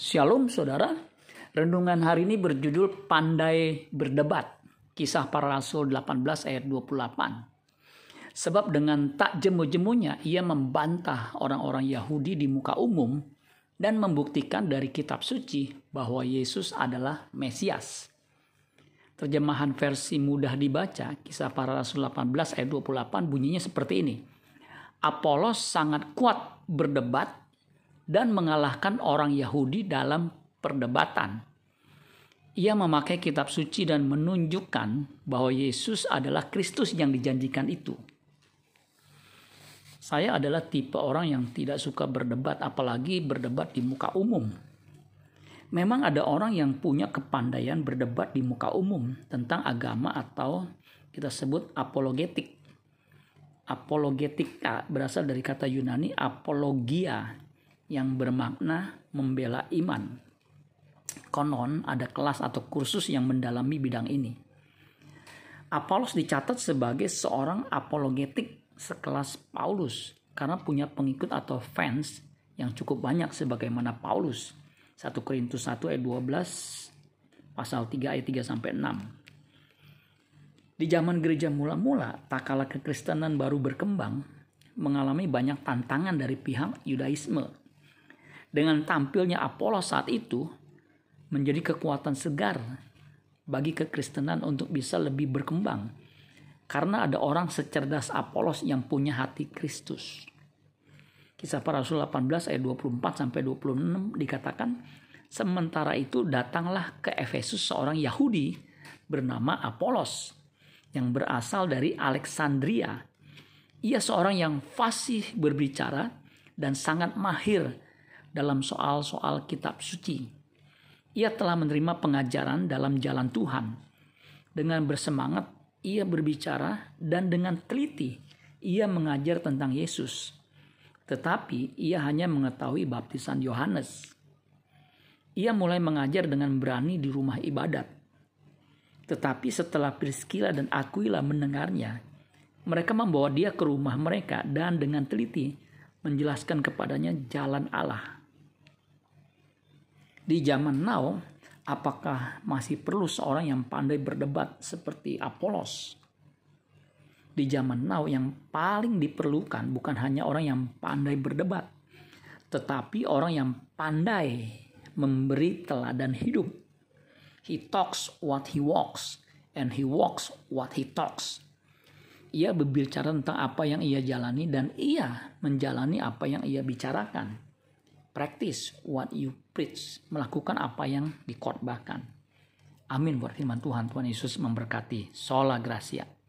Shalom saudara, renungan hari ini berjudul Pandai Berdebat, kisah para rasul 18 ayat 28. Sebab dengan tak jemu-jemunya ia membantah orang-orang Yahudi di muka umum dan membuktikan dari kitab suci bahwa Yesus adalah Mesias. Terjemahan versi mudah dibaca, kisah para rasul 18 ayat 28 bunyinya seperti ini. Apolos sangat kuat berdebat dan mengalahkan orang Yahudi dalam perdebatan. Ia memakai kitab suci dan menunjukkan bahwa Yesus adalah Kristus yang dijanjikan itu. Saya adalah tipe orang yang tidak suka berdebat, apalagi berdebat di muka umum. Memang ada orang yang punya kepandaian berdebat di muka umum tentang agama atau kita sebut apologetik. Apologetika berasal dari kata Yunani apologia yang bermakna membela iman. Konon ada kelas atau kursus yang mendalami bidang ini. Apolos dicatat sebagai seorang apologetik sekelas Paulus karena punya pengikut atau fans yang cukup banyak sebagaimana Paulus. 1 Korintus 1 ayat 12 pasal 3 ayat 3 sampai 6. Di zaman gereja mula-mula, tak kala kekristenan baru berkembang, mengalami banyak tantangan dari pihak Yudaisme dengan tampilnya Apolos saat itu menjadi kekuatan segar bagi kekristenan untuk bisa lebih berkembang karena ada orang secerdas Apolos yang punya hati Kristus. Kisah para Rasul 18 ayat 24 sampai 26 dikatakan sementara itu datanglah ke Efesus seorang Yahudi bernama Apolos yang berasal dari Alexandria. Ia seorang yang fasih berbicara dan sangat mahir dalam soal-soal kitab suci. Ia telah menerima pengajaran dalam jalan Tuhan. Dengan bersemangat, ia berbicara dan dengan teliti ia mengajar tentang Yesus. Tetapi ia hanya mengetahui baptisan Yohanes. Ia mulai mengajar dengan berani di rumah ibadat. Tetapi setelah Priscilla dan Aquila mendengarnya, mereka membawa dia ke rumah mereka dan dengan teliti menjelaskan kepadanya jalan Allah. Di zaman now, apakah masih perlu seorang yang pandai berdebat seperti Apolos? Di zaman now yang paling diperlukan bukan hanya orang yang pandai berdebat, tetapi orang yang pandai memberi teladan hidup. He talks what he walks and he walks what he talks. Ia berbicara tentang apa yang ia jalani dan ia menjalani apa yang ia bicarakan practice what you preach, melakukan apa yang dikhotbahkan. Amin buat firman Tuhan. Tuhan Yesus memberkati. Sola Gracia.